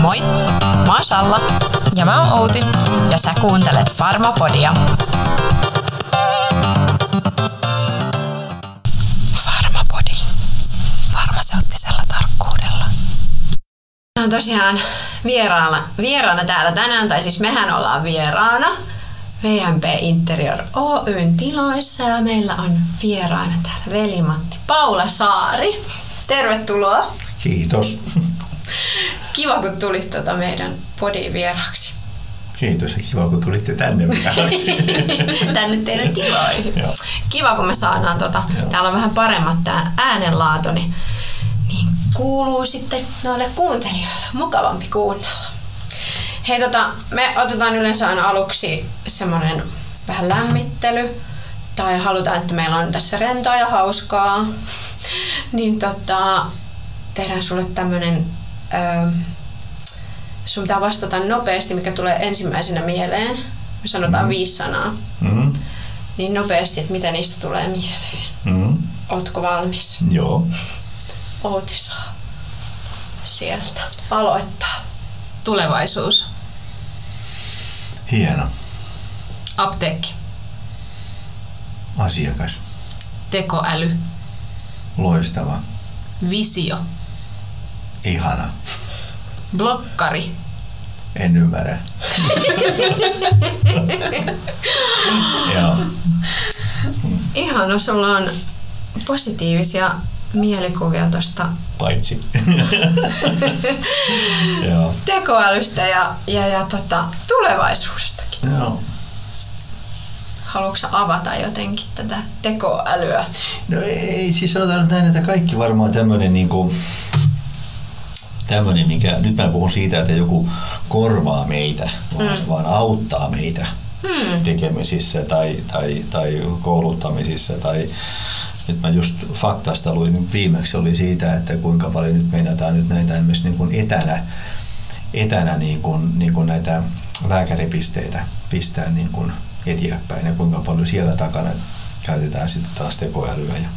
Moi! Mä oon Salla. Ja mä oon Outi. Ja sä kuuntelet Farmapodia. Farmapodi. Farmaseuttisella tarkkuudella. on tosiaan vieraana, vieraana täällä tänään, tai siis mehän ollaan vieraana VMP Interior Oyn tiloissa ja meillä on vieraana täällä velimatti Paula Saari. Tervetuloa. Kiitos. Kiva, kun tulit tuota meidän podiin vieraaksi. Kiitos ja kiva, kun tulitte tänne tänne teidän tiloihin. Kiva, kun me saadaan, tota, täällä on vähän paremmat tämä äänenlaatu, niin, niin kuuluu sitten noille kuuntelijoille mukavampi kuunnella. Hei, tota, me otetaan yleensä aina aluksi semmoinen vähän lämmittely, tai halutaan, että meillä on tässä rentoa ja hauskaa, niin tota, tehdään sulle tämmöinen, sun pitää vastata nopeasti, mikä tulee ensimmäisenä mieleen. Me sanotaan mm-hmm. viisi sanaa. Mm-hmm. Niin nopeasti, että mitä niistä tulee mieleen. Mm-hmm. Ootko valmis? Joo. Outi saa sieltä aloittaa. Tulevaisuus. Hieno. Apteekki. Asiakas. Tekoäly. Loistava. Visio. Ihana. Blokkari. En ymmärrä. Joo. Ihana, sulla on positiivisia mielikuvia tuosta Paitsi. tekoälystä ja, ja, ja tota, tulevaisuudestakin. Joo. Haluatko avata jotenkin tätä tekoälyä? No ei, siis sanotaan näin, että kaikki varmaan tämmöinen niin kuin, tämmöinen, mikä, nyt mä puhun siitä, että joku korvaa meitä, vaan, mm. vaan auttaa meitä mm. tekemisissä tai, tai, tai kouluttamisissa tai nyt mä just faktasta luin viimeksi oli siitä, että kuinka paljon nyt meinataan nyt näitä esimerkiksi niin kuin etänä, etänä niin kuin, niin kuin näitä lääkäripisteitä pistää niin kuin eteenpäin ja kuinka paljon siellä takana käytetään sitten taas tekoälyä. Ja,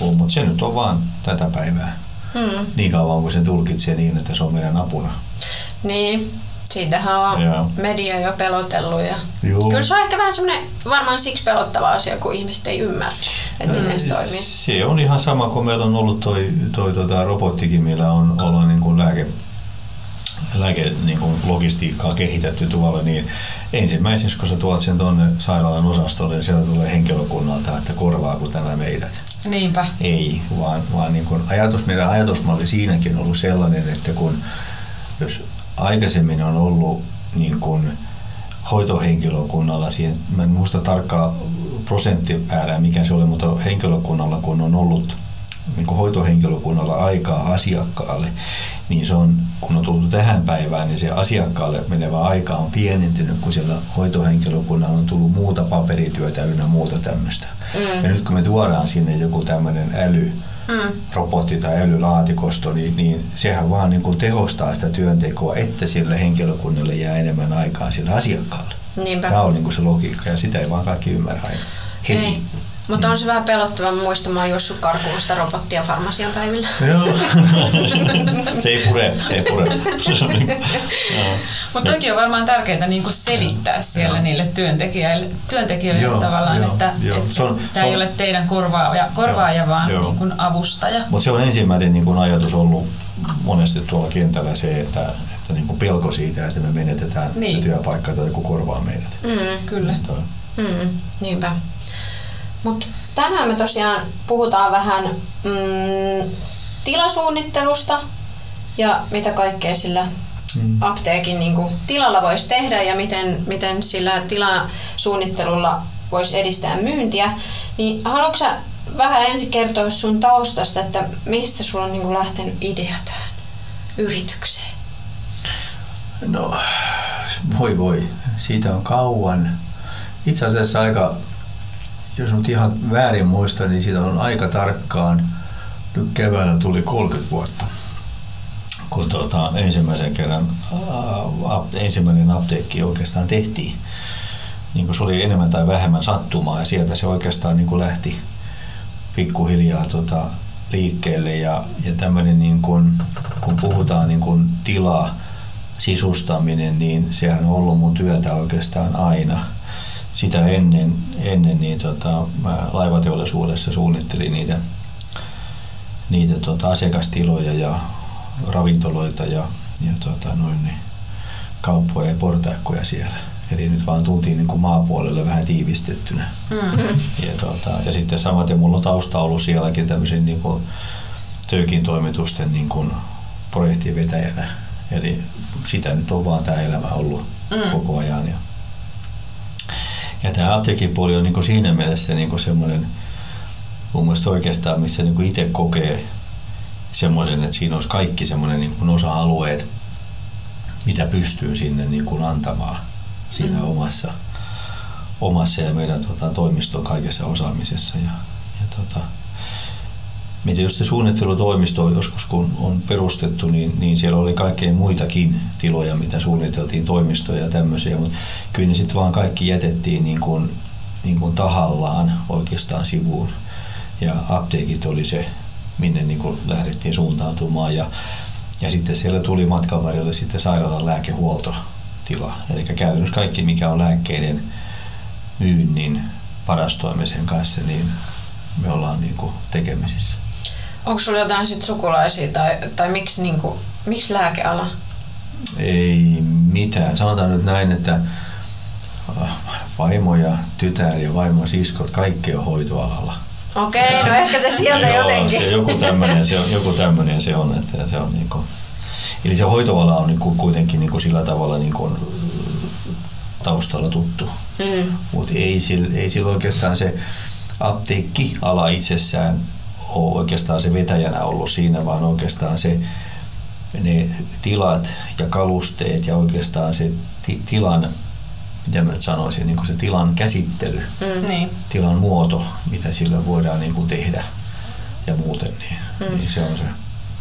mutta se nyt on vaan tätä päivää. Hmm. Niin kauan kuin se tulkitsee niin, että se on meidän apuna. Niin, siitähän on Joo. media jo pelotellut. Ja. Kyllä se on ehkä vähän semmoinen varmaan siksi pelottava asia, kun ihmiset ei ymmärrä, että miten se toimii. Se on ihan sama kuin meillä on ollut toi, toi tota robottikin, millä on ollut niin kuin lääke, lääke niin kuin logistiikkaa kehitetty tuolla, niin ensimmäiseksi kun sä tuot sen tuonne sairaalan osastolle, niin sieltä tulee henkilökunnalta, että korvaako tämä meidät. Niinpä. Ei, vaan, vaan niin kuin ajatus, meidän ajatusmalli siinäkin on ollut sellainen, että kun jos aikaisemmin on ollut niin kuin hoitohenkilökunnalla, siihen, mä en muista tarkkaa prosenttimäärää, mikä se oli, mutta henkilökunnalla kun on ollut niin kuin hoitohenkilökunnalla aikaa asiakkaalle, niin se on, kun on tultu tähän päivään, niin se asiakkaalle menevä aika on pienentynyt, kun siellä hoitohenkilökunnalla on tullut muuta paperityötä ynnä muuta tämmöistä. Mm. Ja nyt kun me tuodaan sinne joku tämmöinen äly, mm. robotti tai älylaatikosto, niin, niin sehän vaan niin kuin tehostaa sitä työntekoa, että sille henkilökunnalle jää enemmän aikaa sille asiakkaalle. Niinpä. Tämä on niin kuin se logiikka ja sitä ei vaan kaikki ymmärrä aina heti. Ei. Mutta on se vähän pelottava muistamaan juossut karkuun sitä robottia farmasian päivillä. Joo. se ei pure, se ei pure. Mutta toki on varmaan tärkeää niinku selittää siellä joo. niille työntekijöille, työntekijöille joo, tavallaan, joo, että, joo. että on, tämä ei ole teidän korvaaja, korvaaja joo, vaan joo. Niin avustaja. Mutta se on ensimmäinen niin ajatus ollut monesti tuolla kentällä se, että, että niin pelko siitä, että me menetetään niin. työpaikka tai joku korvaa meidät. Mm, kyllä. Mm, niinpä. Mutta tänään me tosiaan puhutaan vähän mm, tilasuunnittelusta ja mitä kaikkea sillä mm. apteekin niin kuin, tilalla voisi tehdä ja miten, miten sillä tilasuunnittelulla voisi edistää myyntiä. Niin haluatko vähän ensin kertoa sun taustasta, että mistä sulla on niin kuin, lähtenyt idea tähän yritykseen? No, voi voi. Siitä on kauan. Itse asiassa aika jos nyt ihan väärin muista, niin siitä on aika tarkkaan, nyt keväällä tuli 30 vuotta, kun tuota, ensimmäisen kerran ää, ensimmäinen apteekki oikeastaan tehtiin. Niin se oli enemmän tai vähemmän sattumaa ja sieltä se oikeastaan niin kuin lähti pikkuhiljaa tota, liikkeelle ja, ja tämmöinen niin kuin, kun puhutaan niin kuin tila, sisustaminen, niin sehän on ollut mun työtä oikeastaan aina. Sitä ennen, ennen niin tota, mä laivateollisuudessa suunnittelin niitä, niitä tota, asiakastiloja ja ravintoloita ja, ja tota, noin, niin, kauppoja ja portaikkoja siellä. Eli nyt vaan tultiin niin kuin maapuolelle vähän tiivistettynä. Mm-hmm. Ja, tota, ja sitten samaten mulla on tausta ollut sielläkin tämmöisen niin kuin töikin toimitusten niin kuin projektivetäjänä. Eli sitä nyt on vaan tämä elämä ollut mm. koko ajan. Ja, ja tämä apteekin puoli on niin kuin siinä mielessä niin kuin semmoinen, mun mielestä oikeastaan, missä niin kuin itse kokee semmoisen, että siinä olisi kaikki semmoinen niin kuin osa-alueet, mitä pystyy sinne niin kuin antamaan siinä mm. omassa, omassa ja meidän tota, toimiston kaikessa osaamisessa. Ja, ja tota, miten just se suunnittelutoimisto joskus kun on perustettu, niin, niin siellä oli kaikkein muitakin tiloja, mitä suunniteltiin, toimistoja ja tämmöisiä, mutta kyllä ne sitten vaan kaikki jätettiin niin kuin, niin kuin tahallaan oikeastaan sivuun. Ja apteekit oli se, minne niin kuin lähdettiin suuntautumaan ja, ja sitten siellä tuli matkan varrella sitten sairaalan lääkehuoltotila. Eli käytännössä kaikki, mikä on lääkkeiden myynnin varastoimisen kanssa, niin me ollaan niin kuin tekemisissä. Onko sulla jotain sit sukulaisia tai, tai miksi, niin kuin, miksi lääkeala? Ei mitään. Sanotaan nyt näin, että äh, vaimo ja tytär ja vaimo siskot, kaikki on hoitoalalla. Okei, no ehkä se sieltä Joo, jotenkin. Se joku tämmöinen se on, joku tämmöinen se on, että se on niin kuin, eli se hoitoala on niin kuin kuitenkin niin kuin sillä tavalla niin kuin taustalla tuttu. Mm. Mutta ei, sillä, ei sillä oikeastaan se apteekkiala itsessään ole oikeastaan se vetäjänä ollut siinä, vaan oikeastaan se ne tilat ja kalusteet ja oikeastaan se ti- tilan, mitä mä nyt sanoisin, niin kuin se tilan käsittely, mm. Niin. tilan muoto, mitä sillä voidaan niin kuin tehdä ja muuten, niin, mm. niin se on se,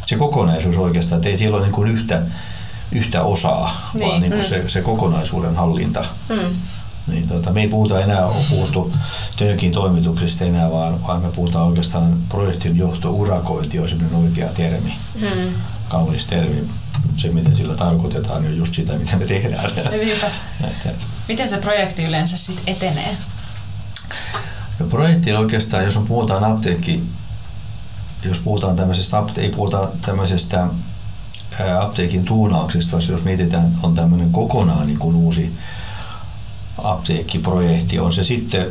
se kokonaisuus oikeastaan, että ei siellä ole niin kuin yhtä, yhtä osaa, niin. vaan niin kuin mm. se, se kokonaisuuden hallinta. Mm niin tota, me ei puhuta enää, ole puhuttu Tönkin toimituksesta enää, vaan, vaan me puhutaan oikeastaan projektin johto, urakointi on semmoinen oikea termi. Hmm. Kaunis termi. Se, mitä sillä tarkoitetaan, on just sitä, mitä me tehdään. Että, miten se projekti yleensä sitten etenee? No, projekti oikeastaan, jos on puhutaan apteekki, jos puhutaan tämmöisestä, ei puhuta tämmöisestä apteekin tuunauksista, jos mietitään, on tämmöinen kokonaan niin kuin uusi apteekkiprojekti. On se sitten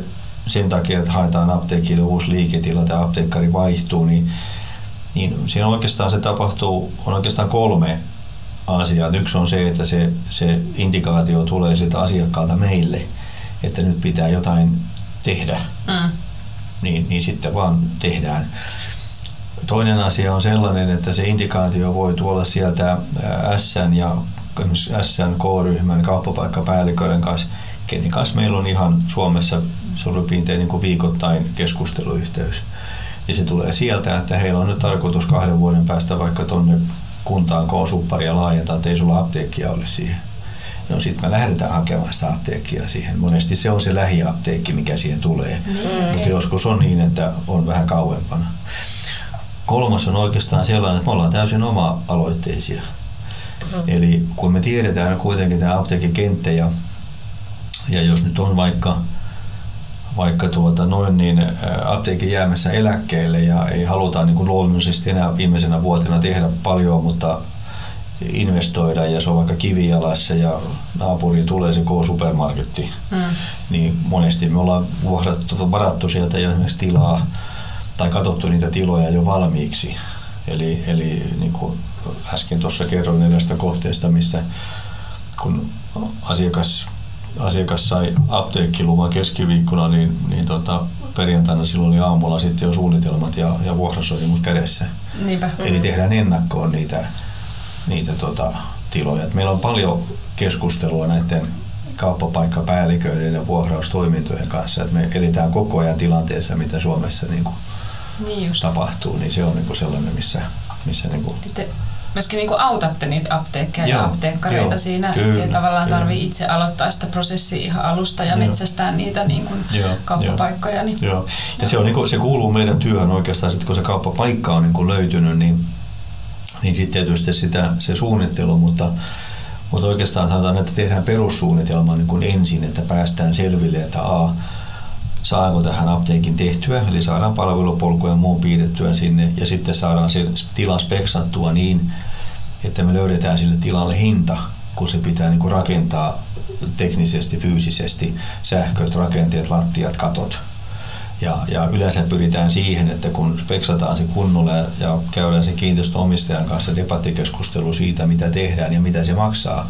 sen takia, että haetaan apteekille uusi liiketila tai apteekkari vaihtuu, niin, niin siinä oikeastaan se tapahtuu, on oikeastaan kolme asiaa. Yksi on se, että se, se indikaatio tulee siltä asiakkaalta meille, että nyt pitää jotain tehdä. Mm. Niin, niin sitten vaan tehdään. Toinen asia on sellainen, että se indikaatio voi tuolla sieltä SN ja SN K-ryhmän kauppapaikkapäälliköiden kanssa – kenen kanssa meillä on ihan Suomessa suurin piirtein niin kuin viikoittain keskusteluyhteys. Ja se tulee sieltä, että heillä on nyt tarkoitus kahden vuoden päästä vaikka tuonne kuntaan koon supparia laajentaa, että ei sulla apteekkia ole siihen. No sitten me lähdetään hakemaan sitä apteekkia siihen. Monesti se on se lähiapteekki, mikä siihen tulee. Mm. Mutta joskus on niin, että on vähän kauempana. Kolmas on oikeastaan sellainen, että me ollaan täysin oma-aloitteisia. Mm. Eli kun me tiedetään kuitenkin tämä apteekikenttä ja ja jos nyt on vaikka, vaikka tuota noin niin apteekin jäämässä eläkkeelle ja ei haluta niin kuin luonnollisesti enää viimeisenä vuotena tehdä paljon, mutta investoida ja se on vaikka kivijalassa ja naapuriin tulee se K-supermarketti, mm. niin monesti me ollaan vuohdattu, varattu sieltä jo esimerkiksi tilaa tai katsottu niitä tiloja jo valmiiksi. Eli, eli niin kuin äsken tuossa kerroin edestä kohteesta, missä kun asiakas asiakas sai apteekkiluvan keskiviikkona, niin, niin tota, perjantaina silloin oli aamulla sitten jo suunnitelmat ja, ja vuokrasopimus kädessä. Niinpä. Eli tehdään ennakkoon niitä, niitä tota, tiloja. Et meillä on paljon keskustelua näiden kauppapaikkapäälliköiden ja vuokraustoimintojen kanssa. Et me eletään koko ajan tilanteessa, mitä Suomessa niin kuin niin tapahtuu. Niin se on niin kuin sellainen, missä, missä niin kuin myöskin niin kuin autatte niitä apteekkeja ja apteekkareita joo, siinä, kyllä, ettei tavallaan tarvitse itse aloittaa sitä prosessia ihan alusta ja joo. metsästää niitä niin kuin joo, kauppapaikkoja. Niin. Joo. Ja Se, on, niin kuin, se kuuluu meidän työhön oikeastaan, sit kun se kauppapaikka on niin kuin löytynyt, niin, niin sitten tietysti sitä, se suunnittelu, mutta mutta oikeastaan sanotaan, että tehdään perussuunnitelma niin kuin ensin, että päästään selville, että A, saanko tähän apteekin tehtyä, eli saadaan palvelupolkuja ja muun piirrettyä sinne, ja sitten saadaan se tila speksattua niin, että me löydetään sille tilalle hinta, kun se pitää niin kuin rakentaa teknisesti, fyysisesti, sähköt, rakenteet, lattiat, katot. Ja, ja yleensä pyritään siihen, että kun speksataan se kunnolla ja käydään sen kiinteistöomistajan kanssa debattikeskustelu siitä, mitä tehdään ja mitä se maksaa,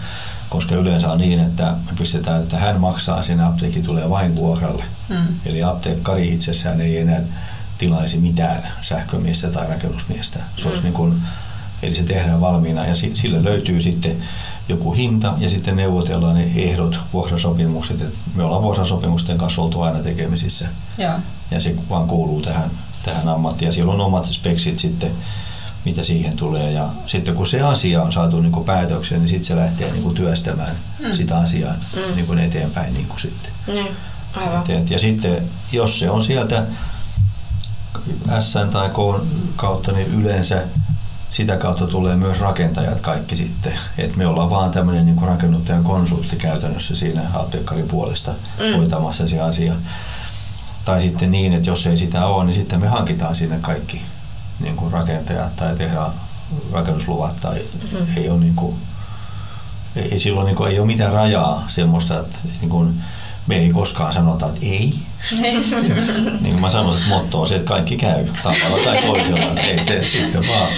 koska yleensä on niin, että me pistetään, että hän maksaa, sen apteekki tulee vain vuokralle. Mm. Eli apteekkari itsessään ei enää tilaisi mitään sähkömiestä tai rakennusmiestä. Se mm. niin kuin, eli se tehdään valmiina ja sille löytyy sitten joku hinta ja sitten neuvotellaan ne ehdot, vuokrasopimukset. Et me ollaan vuokrasopimusten kanssa oltu aina tekemisissä. Ja, ja se vaan kuuluu tähän, tähän ammattiin. Ja siellä on omat speksit sitten, mitä siihen tulee. Ja sitten kun se asia on saatu niin kuin päätökseen, niin sitten se lähtee niin kuin työstämään mm. sitä asiaa mm. niin kuin eteenpäin niin kuin sitten. Mm. Aivan. Et, et, ja sitten jos se on sieltä S tai K kautta, niin yleensä sitä kautta tulee myös rakentajat kaikki sitten. Et me ollaan vaan tämmöinen niin rakennuttajan konsultti käytännössä siinä apteekkarin puolesta mm. hoitamassa se asia. Tai sitten niin, että jos ei sitä ole, niin sitten me hankitaan sinne kaikki niin kuin rakentajat tai tehdään rakennusluvat tai mm-hmm. ei ole niin kuin, ei, silloin niin kuin, ei ole mitään rajaa semmoista, että niin kuin, me ei koskaan sanota, että ei. niin kuin mä sanoin, että motto on se, että kaikki käy tavalla tai toisella. Ei se sitten vaan.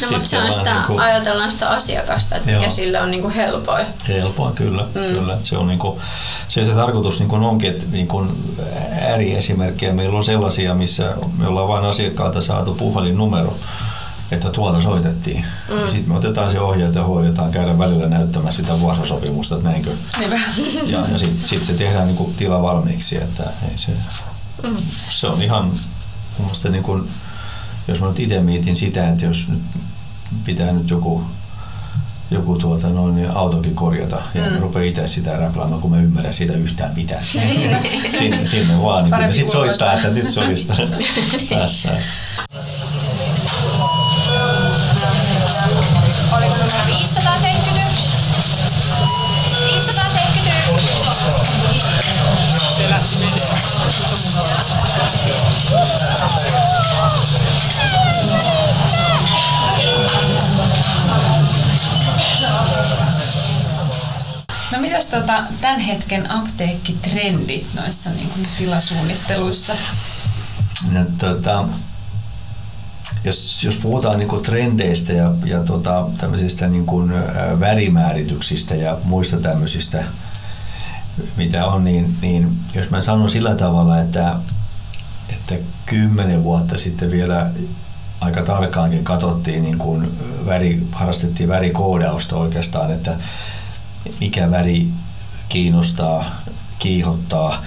No, sitten se on sitä, niin kuin, ajatellaan sitä asiakasta, että mikä sille on niin kuin helpoin. Helpoin, kyllä. Mm. kyllä. Se, on niin kuin, se, se tarkoitus niin kuin onkin, että niin kuin ääriesimerkkejä meillä on sellaisia, missä me ollaan vain asiakkaalta saatu puhelinnumero että tuolta soitettiin. Mm. Sitten me otetaan se ohjeet ja hoidetaan, käydä välillä näyttämässä sitä vuorosopimusta, että näinkö. Ja, ja sitten sit se tehdään niin kuin tila valmiiksi, että ei se, mm. se on ihan mun mielestä niin kuin, jos mä nyt itse mietin sitä, että jos nyt pitää nyt joku joku tuota, noin, niin autokin korjata ja mm. rupeaa itse sitä räpläämään, kun mä ymmärrän siitä yhtään mitään. sinne, sinne vaan. Niin sitten soittaa, että nyt se olisi tässä. Oliko numero 571? 571. Se lähti No mitäs tota, tämän hetken apteekkitrendit noissa niin kuin tilasuunnitteluissa? No, tota, jos, jos puhutaan niin kuin trendeistä ja, ja tota, tämmöisistä niin kuin värimäärityksistä ja muista tämmöisistä, mitä on, niin, niin jos mä sanon sillä tavalla, että, että kymmenen vuotta sitten vielä aika tarkkaankin katsottiin, niin kuin väri, harrastettiin värikoodausta oikeastaan, että mikä väri kiinnostaa, kiihottaa,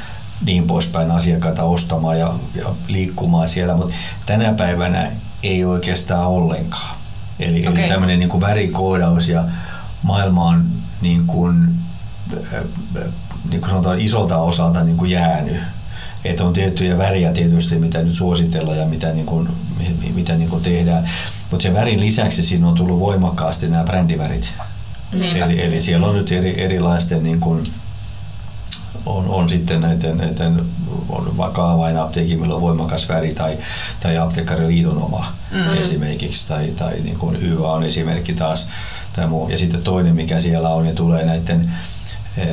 niin poispäin asiakkaita ostamaan ja, ja liikkumaan siellä, mutta tänä päivänä ei oikeastaan ollenkaan. Eli, okay. eli tämmöinen niin kuin värikoodaus ja maailma on niin kuin, äh, niin kuin sanotaan isolta osalta niin kuin jäänyt. Että on tiettyjä väriä tietysti, mitä nyt suositellaan ja mitä, niin kuin, mitä niin kuin tehdään. Mutta sen värin lisäksi siinä on tullut voimakkaasti nämä brändivärit. Eli, eli siellä on nyt eri, erilaisten niin kuin, on, on sitten näiden, näiden on vakaa vain apteekin, millä on voimakas väri tai, tai apteekkariliiton oma mm-hmm. esimerkiksi tai, tai niin kuin YVA on esimerkki taas tai muu. Ja sitten toinen, mikä siellä on, niin tulee näiden e,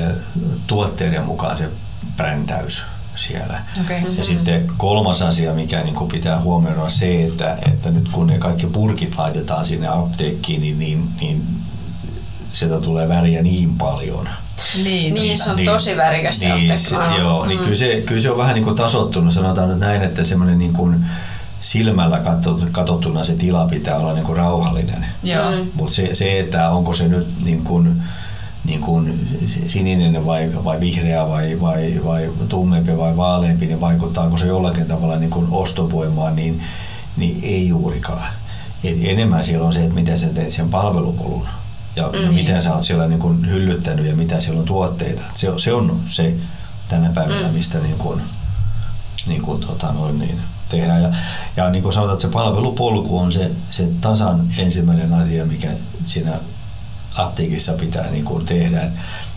tuotteiden mukaan se brändäys siellä. Okay. Ja mm-hmm. sitten kolmas asia, mikä niin kuin pitää huomioida on se, että, että nyt kun ne kaikki purkit laitetaan sinne apteekkiin, niin, niin, niin sieltä tulee väriä niin paljon – niin, niin se on niin, tosi värikäs se niin, se, Joo, mm. niin kyllä se, kyllä se on vähän niin kuin tasottunut, sanotaan nyt näin, että semmoinen niin kuin silmällä katsottuna se tila pitää olla niin kuin rauhallinen. Mm. Mutta se, se, että onko se nyt niin kuin, niin kuin sininen vai, vai vihreä vai, vai, vai tummempi vai vaaleampi, niin vaikuttaako se jollakin tavalla niin kuin ostovoimaan, niin, niin ei juurikaan. Et enemmän siellä on se, että miten sä teet sen palvelupolun ja, mm, ja miten sä oot siellä niin kuin hyllyttänyt ja mitä siellä on tuotteita. Et se, se on se tänä päivänä, mm. mistä niin kuin, niin kuin, tota noin, niin, tehdään. Ja, ja niin kuin sanotaan, että se palvelupolku on se, se tasan ensimmäinen asia, mikä siinä apteekissa pitää niin kuin tehdä. Et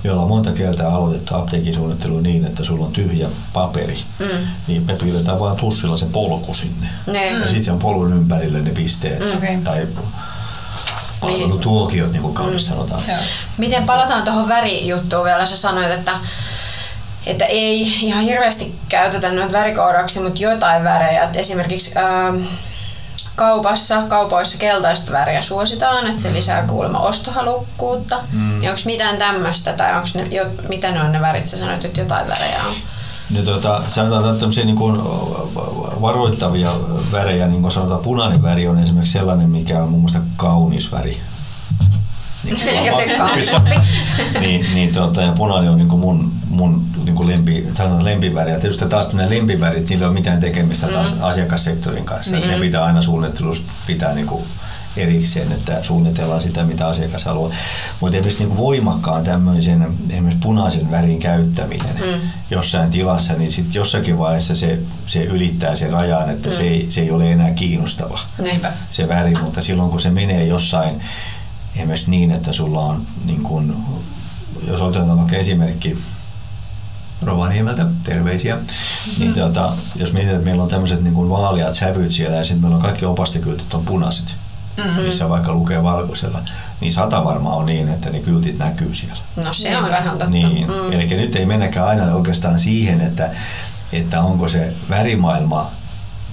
me ollaan monta kertaa aloitettu apteekisuunnittelu niin, että sulla on tyhjä paperi, mm. niin me piirretään vaan tussilla se polku sinne. Ne. Ja sitten on polun ympärille ne pisteet. Mm. Okay. Tai palvelutuokiot, niin kuin kaunis mm. sanotaan. Miten palataan tuohon värijuttuun vielä? Sä sanoit, että että ei ihan hirveästi käytetä noita värikoodauksia, mutta jotain värejä. Et esimerkiksi ähm, kaupassa, kaupoissa keltaista väriä suositaan, että se lisää kuulemma ostohalukkuutta. Mm. Niin onko mitään tämmöistä tai onko ne, jo, mitä ne on ne värit? Sä sanoit, että jotain värejä on. No, tuota, sanotaan, tämmöisiä niin kuin varoittavia värejä, niin kuin sanotaan punainen väri on esimerkiksi sellainen, mikä on mun mielestä kaunis väri. Niin, niin, niin tuota, ja punainen on niin kuin mun, mun niin kuin lempi, sanotaan lempiväri. Ja tietysti taas tämmöinen lempiväri, että niillä ei ole mitään tekemistä taas mm. asiakassektorin kanssa. Niin. Ne pitää aina suunnittelussa pitää niin kuin erikseen, että suunnitellaan sitä, mitä asiakas haluaa. Mutta esimerkiksi niin voimakkaan tämmöisen esimerkiksi punaisen värin käyttäminen mm. jossain tilassa, niin sitten jossakin vaiheessa se, se ylittää sen rajan, että mm. se, ei, se ei ole enää kiinnostava Näinpä. se väri, mutta silloin kun se menee jossain esimerkiksi niin, että sulla on, niin kun, jos otetaan vaikka esimerkki Rovaniemeltä, terveisiä, niin mm-hmm. tuota, jos mietitään, että meillä on tämmöiset niin vaaliat sävyt siellä ja sitten meillä on kaikki opastekyltit on punaiset, mm-hmm. missä vaikka lukee valkoisella, niin sata varmaan on niin, että ne kyltit näkyy siellä. No se on vähän totta. Niin, mm. eli nyt ei mennäkään aina oikeastaan siihen, että, että onko se värimaailma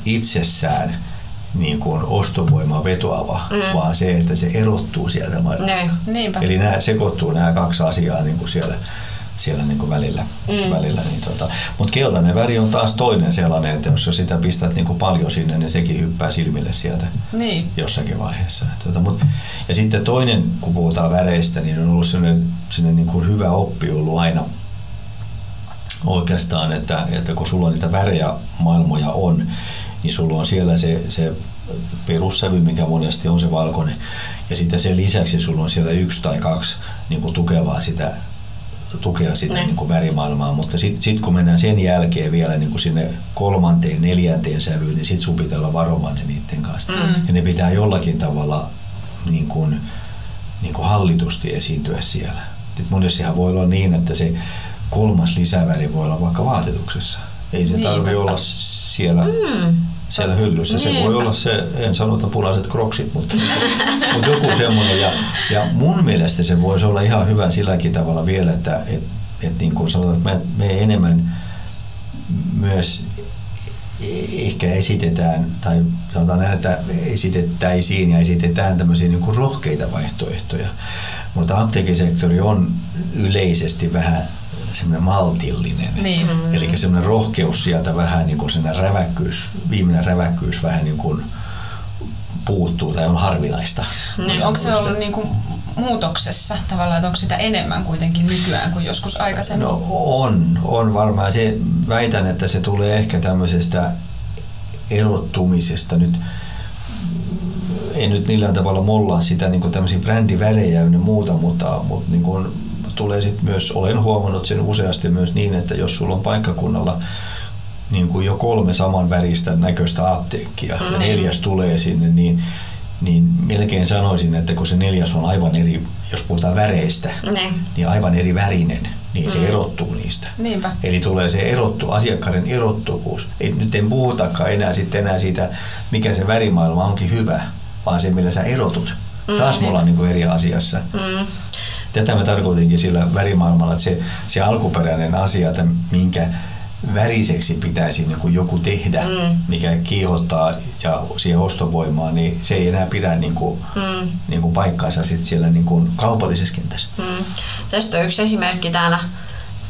itsessään – niin kuin ostovoima vetoava, mm. vaan se, että se erottuu sieltä maailmasta. Niinpä. Eli nämä sekoittuu nämä kaksi asiaa niin kuin siellä, siellä niin kuin välillä. Mm. välillä niin tota. Mutta keltainen väri on taas toinen sellainen, että jos sitä pistät niin kuin paljon sinne, niin sekin hyppää silmille sieltä niin. jossakin vaiheessa. Tota, mut, ja sitten toinen, kun puhutaan väreistä, niin on ollut sellainen, sellainen niin kuin hyvä oppi ollut aina oikeastaan, että, että kun sulla niitä värejä maailmoja on, niin sulla on siellä se, se perussävy, mikä monesti on se valkoinen. Ja sitten sen lisäksi sulla on siellä yksi tai kaksi niin kuin tukevaa sitä tukea sitä niin. niin kuin värimaailmaa, mutta sitten sit kun mennään sen jälkeen vielä niin kuin sinne kolmanteen, neljänteen sävyyn, niin sitten sun pitää olla varovainen niiden kanssa. Mm. Ja ne pitää jollakin tavalla niin kuin, niin kuin hallitusti esiintyä siellä. Et monestihan voi olla niin, että se kolmas lisäväri voi olla vaikka vaatetuksessa. Ei se niin, tarvitse olla siellä, mm. Siellä hyllyssä. Se voi olla se, en sano, että punaiset kroksit, mutta, mutta joku semmoinen. Ja, ja mun mielestä se voisi olla ihan hyvä silläkin tavalla vielä, että et, et niin kuin sanotaan, että me, me enemmän myös ehkä esitetään, tai sanotaan näin, että esitettäisiin ja esitetään tämmöisiä niin kuin rohkeita vaihtoehtoja. Mutta apteekisektori on yleisesti vähän semmoinen maltillinen. Niin. Mm. Eli semmoinen rohkeus sieltä vähän niin kuin räväkkyys, viimeinen räväkkyys vähän niin kuin puuttuu tai on harvinaista. Niin. Onko se ollut niin kuin muutoksessa tavallaan, että onko sitä enemmän kuitenkin nykyään kuin joskus aikaisemmin? No on, on varmaan. Se, väitän, että se tulee ehkä tämmöisestä erottumisesta nyt ei nyt millään tavalla mollaa sitä niin kuin tämmöisiä brändivärejä ja muuta, mutta, mutta niin kuin tulee sitten myös, olen huomannut sen useasti myös niin, että jos sulla on paikkakunnalla niin kuin jo kolme saman väristä näköistä apteekkia mm. ja neljäs tulee sinne, niin, niin melkein sanoisin, että kun se neljäs on aivan eri, jos puhutaan väreistä, ne. niin aivan eri värinen, niin mm. se erottuu niistä. Niinpä. Eli tulee se erottu, asiakkaiden erottuvuus. Ei, nyt en puhutakaan enää sitten enää siitä, mikä se värimaailma onkin hyvä, vaan se, millä sä erotut. Mm, Taas me ollaan niin kuin eri asiassa. Mm. Tätä mä tarkoitinkin sillä värimaailmalla, että se, se alkuperäinen asia, että minkä väriseksi pitäisi niin kuin joku tehdä, mm. mikä kiihottaa ja siihen ostovoimaan, niin se ei enää pidä niin kuin, mm. niin kuin paikkaansa sit siellä niin kuin kaupallisessa kentässä. Mm. Tästä on yksi esimerkki täällä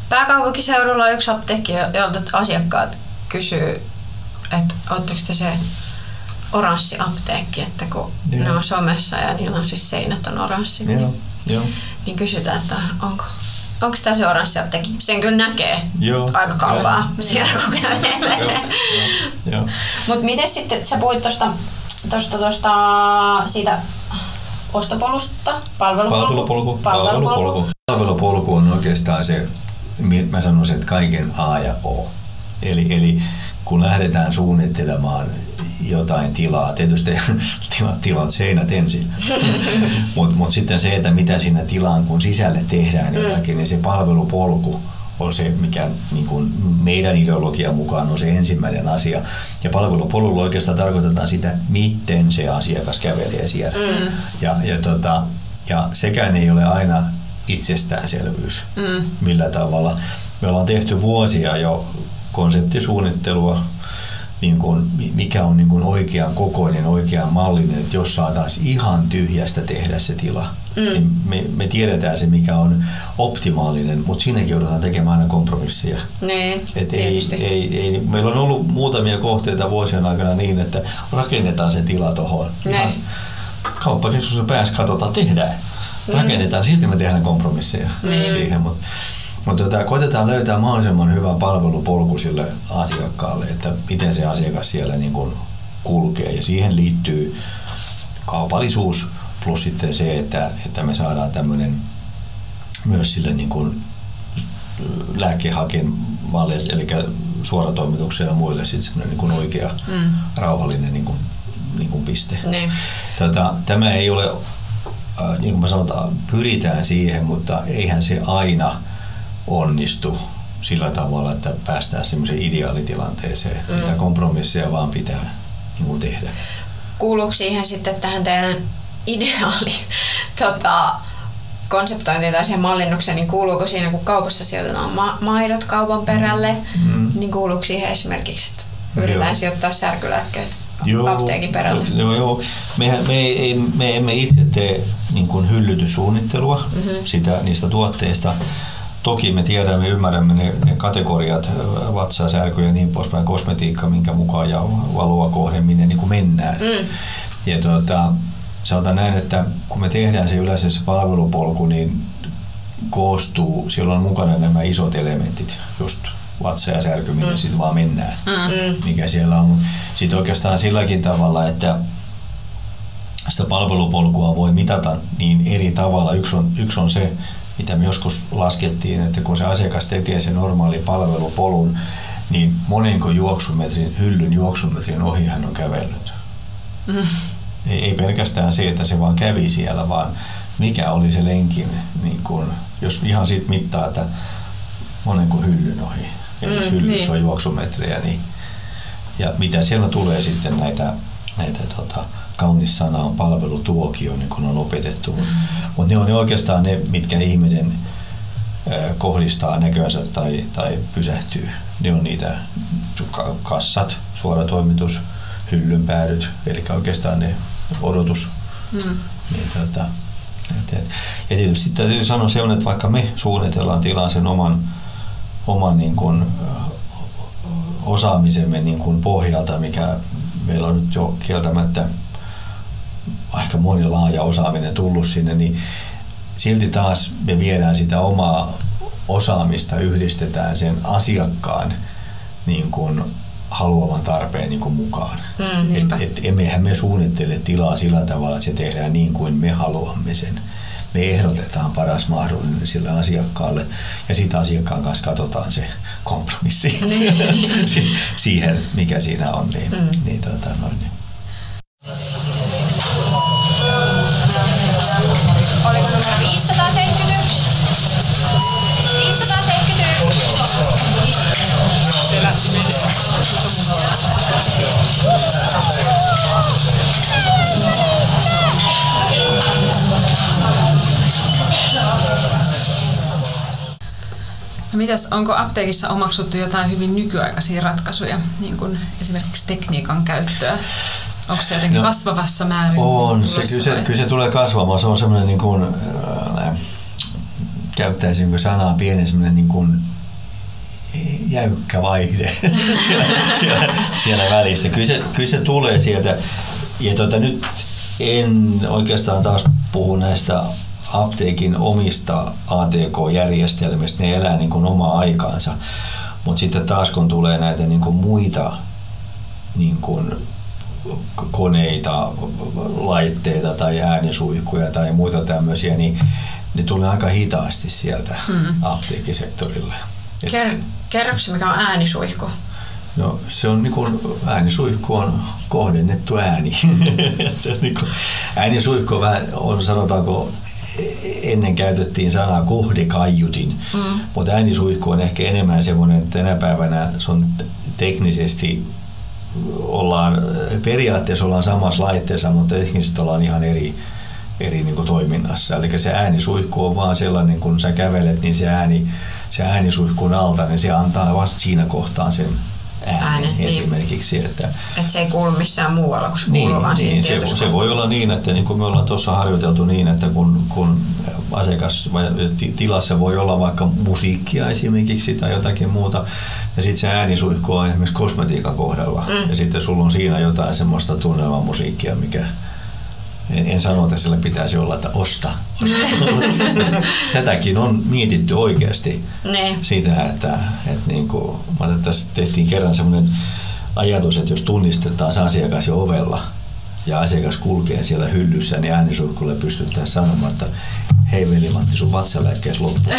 pääkaupunkiseudulla yksi apteekki, jolta asiakkaat kysyy, että oletteko te se oranssi apteekki, että kun Joo. ne on somessa ja niillä on siis seinät on oranssi, Joo. niin Joo. Niin kysytään, että onko, Onko tämä se oranssi apteekki? Sen kyllä näkee joo, aika joo, siellä kun kävelee. Mutta miten sitten, sä puhuit tuosta tosta, tosta, siitä ostopolusta, palvelupolku. Palvelupolku. Palvelupolku. Palvelupolku on oikeastaan se, mä sanoisin, että kaiken A ja O. Eli, eli kun lähdetään suunnittelemaan jotain tilaa, tietysti tilat, tilat seinät ensin, mutta mut sitten se, että mitä siinä tilaan kun sisälle tehdään jotakin, niin se palvelupolku on se, mikä niin kuin meidän ideologian mukaan on se ensimmäinen asia. Ja palvelupolulla oikeastaan tarkoitetaan sitä, miten se asiakas kävelee siellä. Mm. Ja, ja, tota, ja sekään ei ole aina itsestäänselvyys, mm. millä tavalla. Me ollaan tehty vuosia jo konseptisuunnittelua, niin kuin, mikä on niin kuin oikean kokoinen, oikean mallinen, että jos saataisiin ihan tyhjästä tehdä se tila, mm. niin me, me tiedetään se, mikä on optimaalinen, mutta siinäkin joudutaan tekemään aina kompromisseja. Niin, Et ei, ei, ei, meillä on ollut muutamia kohteita vuosien aikana niin, että rakennetaan se tila tuohon. Kauppakeskuksen päässä katsotaan, tehdään. Mm. Rakennetaan, silti me tehdään kompromisseja mm. siihen, mutta mutta tota, koitetaan löytää mahdollisimman hyvä palvelupolku sille asiakkaalle, että miten se asiakas siellä niin kuin kulkee. Ja siihen liittyy kaupallisuus plus sitten se, että, että me saadaan tämmöinen myös sille niin kuin lääkehakeen malli, eli suoratoimituksella ja muille sitten semmoinen niin kuin oikea mm. rauhallinen niin kuin, niin kuin piste. Niin. Tota, tämä ei ole, äh, niin kuin mä sanotaan, pyritään siihen, mutta eihän se aina – onnistu sillä tavalla, että päästään semmoiseen ideaalitilanteeseen. Mm. Mitä kompromisseja vaan pitää niin tehdä. Kuuluuko siihen sitten tähän teidän ideaali tota, konseptointiin tai siihen mallinnukseen, niin kuuluuko siinä, kun kaupassa sijoitetaan ma- maidot kaupan perälle, mm. niin kuuluuko siihen esimerkiksi, että yritetään joo. sijoittaa särkylääkkeet joo, apteekin perälle? Joo, joo. Mehän, me, ei, me emme itse tee niin kuin hyllytyssuunnittelua mm-hmm. sitä, niistä tuotteista, Toki me tiedämme, ymmärrämme ne, ne kategoriat, vatsa, särky ja niin poispäin, kosmetiikka, minkä mukaan ja valoa kohden, minne niin kuin mennään. Mm. Ja tuota, sanotaan näin, että kun me tehdään se yleensä se palvelupolku, niin koostuu, siellä on mukana nämä isot elementit, just vatsa ja särky, minne mm. sitten vaan mennään, mm. mikä siellä on. Sitten oikeastaan silläkin tavalla, että sitä palvelupolkua voi mitata niin eri tavalla. Yksi on, yksi on se, mitä me joskus laskettiin, että kun se asiakas tekee sen normaali palvelupolun, niin monenko juoksumetrin, hyllyn juoksumetrin ohi hän on kävellyt. Mm. Ei, ei pelkästään se, että se vaan kävi siellä, vaan mikä oli se lenkin, niin kun, jos ihan siitä mittaa, että monenko hyllyn ohi. Ja mm, jos hyllyssä niin. on juoksumetrejä, niin ja mitä siellä tulee sitten näitä, näitä tota, kaunis sana on palvelutuokio, niin kuin on opetettu. Mm. Mutta ne on ne oikeastaan ne, mitkä ihminen kohdistaa näkönsä tai, tai pysähtyy. Ne on niitä kassat, suoratoimitus, hyllynpäädyt, eli oikeastaan ne odotus. Mm. Niin, tota, et, et. Ja tietysti täytyy sanoa se on, että vaikka me suunnitellaan tilaa sen oman, oman niin kuin, osaamisemme niin kuin pohjalta, mikä meillä on nyt jo kieltämättä aika moni laaja osaaminen tullut sinne, niin silti taas me viedään sitä omaa osaamista, yhdistetään sen asiakkaan niin kuin haluavan tarpeen niin kuin mukaan. Mm, et, et, emmehän me suunnittele tilaa sillä tavalla, että se tehdään niin kuin me haluamme sen. Me ehdotetaan paras mahdollinen sille asiakkaalle ja sitten asiakkaan kanssa katsotaan se kompromissi niin. siihen, mikä siinä on. Niin, mm. niin, tota, noin, niin. Oliko numero 571? 571. Se lähti No mitäs, onko apteekissa omaksuttu jotain hyvin nykyaikaisia ratkaisuja, niin kuin esimerkiksi tekniikan käyttöä? Onko se jotenkin no, kasvavassa määrin? On, se, kyllä, se, kyllä se tulee kasvamaan. Se on semmoinen, niin kuin, äh, käyttäisinkö sanaa pieni semmoinen niin kuin jäykkä vaihde siellä, siellä, siellä välissä. Kyllä se, kyllä se tulee sieltä. Ja tuota, nyt en oikeastaan taas puhu näistä apteekin omista ATK-järjestelmistä, ne elää niin kuin omaa aikaansa. Mutta sitten taas kun tulee näitä niin kuin muita niin kuin koneita, laitteita tai äänisuihkuja tai muita tämmöisiä, niin ne tulee aika hitaasti sieltä hmm. apteekisektorille. Ker- kerroksä, mikä on äänisuihku? No se on niin kuin, äänisuihku on kohdennettu ääni. se niin kuin, äänisuihku on sanotaanko ennen käytettiin sanaa kohdekaiutin, mm. mutta äänisuihku on ehkä enemmän semmoinen, että tänä päivänä se on teknisesti ollaan, periaatteessa ollaan samassa laitteessa, mutta teknisesti ollaan ihan eri, eri niin kuin toiminnassa. Eli se äänisuihku on vaan sellainen, kun sä kävelet, niin se ääni, se äänisuihkun alta, niin se antaa vasta siinä kohtaan sen äänen, äänen niin. esimerkiksi. Niin. Että, että se ei kuulu missään muualla, kun se niin, kuuluu vaan niin, se, se voi olla niin, että niin kuin me ollaan tuossa harjoiteltu niin, että kun, kun asiakas tilassa voi olla vaikka musiikkia esimerkiksi tai jotakin muuta, ja sitten se äänisuihku on esimerkiksi kosmetiikan kohdalla, mm. ja sitten sulla on siinä jotain semmoista tunnelmamusiikkia, mikä en, en sano, että sillä pitäisi olla, että osta. osta. Tätäkin on mietitty oikeasti ne. siitä, että, että niin kuin, että tässä tehtiin kerran semmoinen ajatus, että jos tunnistetaan se asiakas jo ovella, ja asiakas kulkee siellä hyllyssä, niin äänisuihkulle pystytään sanomaan, että hei veli Matti, sun vatsalääkkeet loppuu.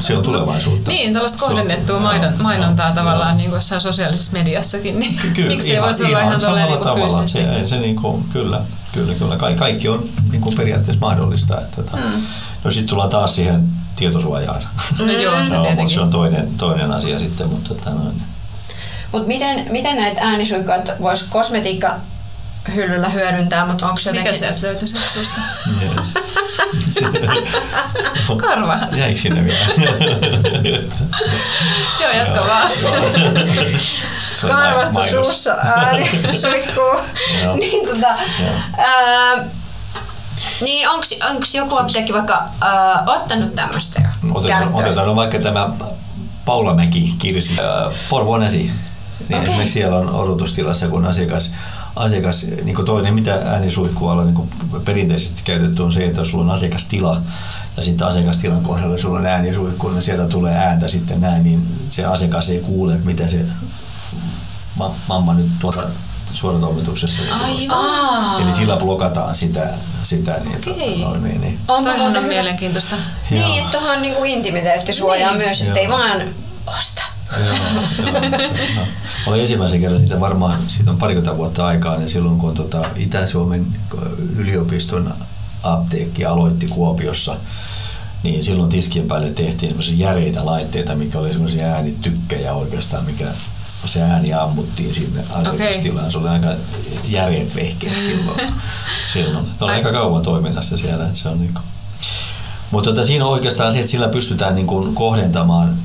se on tulevaisuutta. Niin, tällaista kohdennettua maidon, mainontaa joo, tavallaan joo. niin kuin jossain sosiaalisessa mediassakin, niin kyllä, miksi ihan, voisi olla ihan, ihan niin tavalla. Se, se niin kuin, kyllä, kyllä, kyllä. Ka- kaikki on niin kuin periaatteessa mahdollista. Että, tota, mm. No sitten tullaan taas siihen tietosuojaan. No joo, se, no, se on toinen, toinen asia sitten, mutta tota, noin. Mutta miten, miten näitä äänisuihkoja voisi kosmetiikka hyllyllä hyödyntää, mutta onko se jotenkin... Mikä sieltä löytyi sieltä susta? Karva. Jäikö sinne vielä? Joo, jatka vaan. Karvasta suussa ääni suihkuu. niin, tota, ää, niin onko joku apteekki vaikka ää, ottanut tämmöistä jo otetaan, otetaan no vaikka tämä Paula Mäki Kirsi, Porvoon esi niin okay. esimerkiksi siellä on odotustilassa, kun asiakas, asiakas niin kuin toinen, mitä äänisuihkualla niin perinteisesti käytetty on se, että sulla on asiakastila ja sitten asiakastilan kohdalla sulla on äänisuihku, niin sieltä tulee ääntä sitten näin, niin se asiakas ei kuule, että mitä se ma- mamma nyt tuota suoratoimituksessa. Eli sillä blokataan sitä. sitä niin, okay. tuota, noin, niin, niin. On, on mielenkiintoista. Niin, että tuohon niin intimiteettisuojaa niin. myös, ettei vaan osta Joo, joo, Olin ensimmäisen kerran niitä varmaan, siitä on parikymmentä vuotta aikaa, niin silloin kun tota Itä-Suomen yliopiston apteekki aloitti Kuopiossa, niin silloin tiskien päälle tehtiin semmoisia järeitä laitteita, mikä oli semmoisia äänitykkejä oikeastaan, mikä se ääni ammuttiin sinne asiakastilaan. Okay. Se oli aika järjet vehkeet silloin. silloin. Ne oli aika kauan toiminnassa siellä. Että se on niin kuin. Mutta tota, siinä on oikeastaan se, että sillä pystytään niin kuin kohdentamaan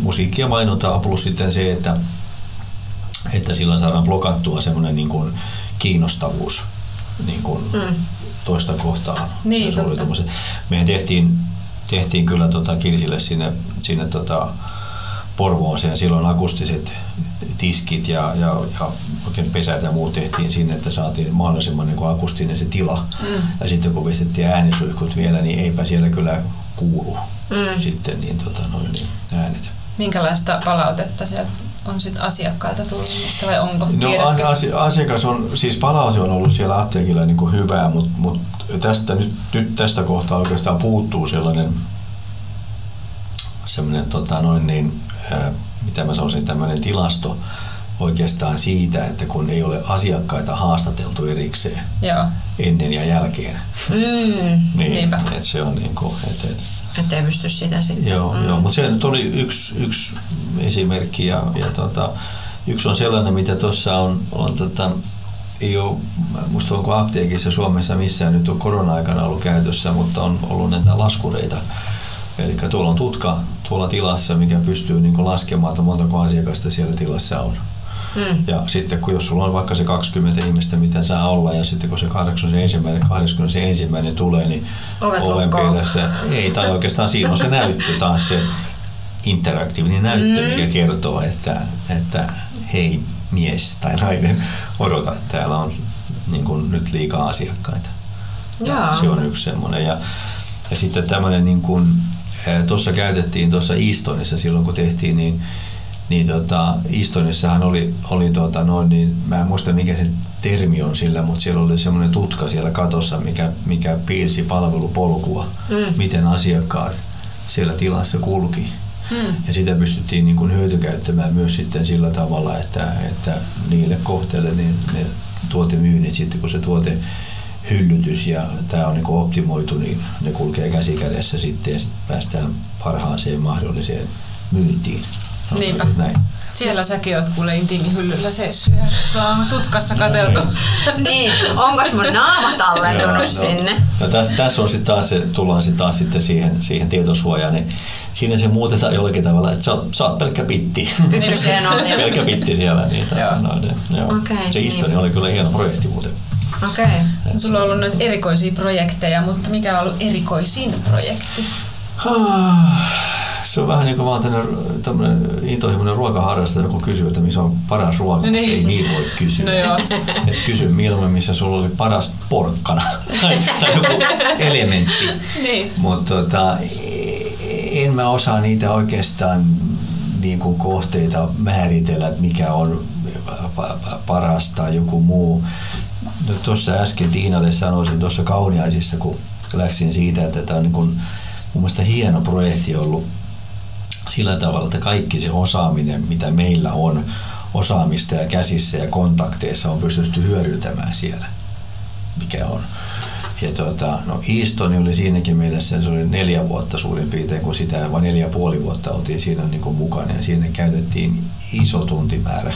musiikkia mainontaa plus sitten se, että, että sillä saadaan blokattua semmoinen niin kuin kiinnostavuus niin kuin mm. toista kohtaa. Niin, Meidän tehtiin, tehtiin kyllä tota Kirsille sinne, sinne tota Porvooseen silloin akustiset tiskit ja, ja, ja oikein pesät ja muut tehtiin sinne, että saatiin mahdollisimman niin akustinen se tila. Mm. Ja sitten kun pistettiin äänisuihkut vielä, niin eipä siellä kyllä kuulu mm. sitten niin, tota, noin, niin äänet. Minkälaista palautetta sieltä on sit asiakkailta tullut niistä vai onko? No asi- asiakas on, siis palaute on ollut siellä apteekilla niin kuin hyvää, mutta mut tästä, nyt, nyt tästä kohtaa oikeastaan puuttuu sellainen semmoinen tota noin niin, ää, mitä mä sanoisin, tämmöinen tilasto oikeastaan siitä, että kun ei ole asiakkaita haastateltu erikseen Joo. ennen ja jälkeen. Mm, niin, että se on niin kuin, että, että ei pysty sitä sitten. Joo, mm. joo mutta se nyt oli yksi, yksi esimerkki ja, ja tota, yksi on sellainen, mitä tuossa on, on tota, ei ole, musta onko apteekissa Suomessa missään nyt on korona-aikana ollut käytössä, mutta on ollut näitä laskureita. Eli tuolla on tutka tuolla tilassa, mikä pystyy niin laskemaan, että montako asiakasta siellä tilassa on. Mm. Ja sitten kun jos sulla on vaikka se 20 ihmistä, mitä saa olla, ja sitten kun se 81. 21. tulee, niin oven pielessä, ei, tai oikeastaan siinä on se näyttö taas se interaktiivinen näyttö, mm. mikä kertoo, että, että hei mies tai nainen, odota, täällä on niin kuin nyt liikaa asiakkaita. Ja se on yksi semmoinen. Ja, ja sitten tämmöinen niin kuin, tuossa käytettiin tuossa Eastonissa silloin kun tehtiin, niin niin tota, Eastonissahan oli, oli tota noin, niin mä en muista mikä se termi on sillä, mutta siellä oli semmoinen tutka siellä katossa, mikä, mikä piirsi palvelupolkua, mm. miten asiakkaat siellä tilassa kulki. Hmm. Ja sitä pystyttiin niin kuin hyötykäyttämään myös sitten sillä tavalla, että, että niille kohteille niin ne tuotemyynnit sitten, kun se tuote hyllytys ja tämä on niin kuin optimoitu, niin ne kulkee käsikädessä sitten ja sitten päästään parhaaseen mahdolliseen myyntiin. Niinpä. Näin. Siellä säkin oot kuule intiimihyllyllä seissyt ja sua on tutkassa katseltu. niin, onko mun naama tallentunut no, sinne? No, tässä, tässä on sitten taas, se, tullaan sitten taas sitten siihen, siihen tietosuojaan, niin siinä se muutetaan jollakin tavalla, että sä oot, sä oot pelkkä pitti. Ykköseen on. pelkkä pitti siellä. Niin, joo. Noin, joo. Okay, se Istoni niin. oli kyllä hieno projekti muuten. Okei. Okay. Sulla on ollut nyt erikoisia projekteja, mutta mikä on ollut erikoisin projekti? Se on vähän niin kuin vaan tämmöinen intohimoinen ruokaharrastaja, joku kysyy, että missä on paras ruoka, no niin. ei niin voi kysyä. No joo. Et kysy mieluummin, missä sulla oli paras porkkana tai, tai joku elementti. Niin. Mutta tota, en mä osaa niitä oikeastaan niin kuin kohteita määritellä, että mikä on paras tai joku muu. No, tuossa äsken Tiinalle sanoisin tuossa kauniaisissa, kun läksin siitä, että tämä on niin kuin, mun mielestä hieno projekti ollut sillä tavalla, että kaikki se osaaminen, mitä meillä on osaamista ja käsissä ja kontakteissa on pystytty hyödyntämään siellä, mikä on. Ja tuota, no Eastoni oli siinäkin mielessä, se oli neljä vuotta suurin piirtein, kun sitä, vain neljä ja puoli vuotta oltiin siinä niin kuin mukana ja siinä käytettiin iso tuntimäärä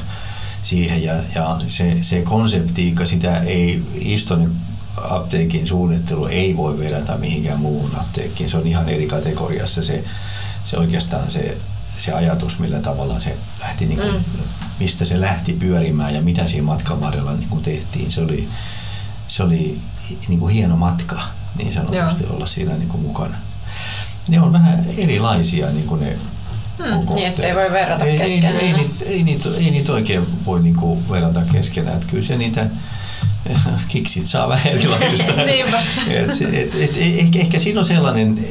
siihen ja, ja se, se konseptiikka, sitä ei Eastonin apteekin suunnittelu ei voi verrata mihinkään muuhun apteekkiin. Se on ihan eri kategoriassa se se oikeastaan se, se ajatus, millä tavalla se lähti, niin kuin, mm. mistä se lähti pyörimään ja mitä siinä matkan varrella niin kuin tehtiin. Se oli, se oli niin kuin hieno matka niin sanotusti Joo. olla siinä niin kuin mukana. Ne on vähän erilaisia niin kuin ne Hmm, niin, ettei voi verrata ei, keskenään. Ei, ei, ei, niitä, ei niitä oikein voi niinku verrata keskenään. Että kyllä se niitä, kiksit saa vähän erilaisista. et, et, et, ehkä, ehkä siinä on sellainen,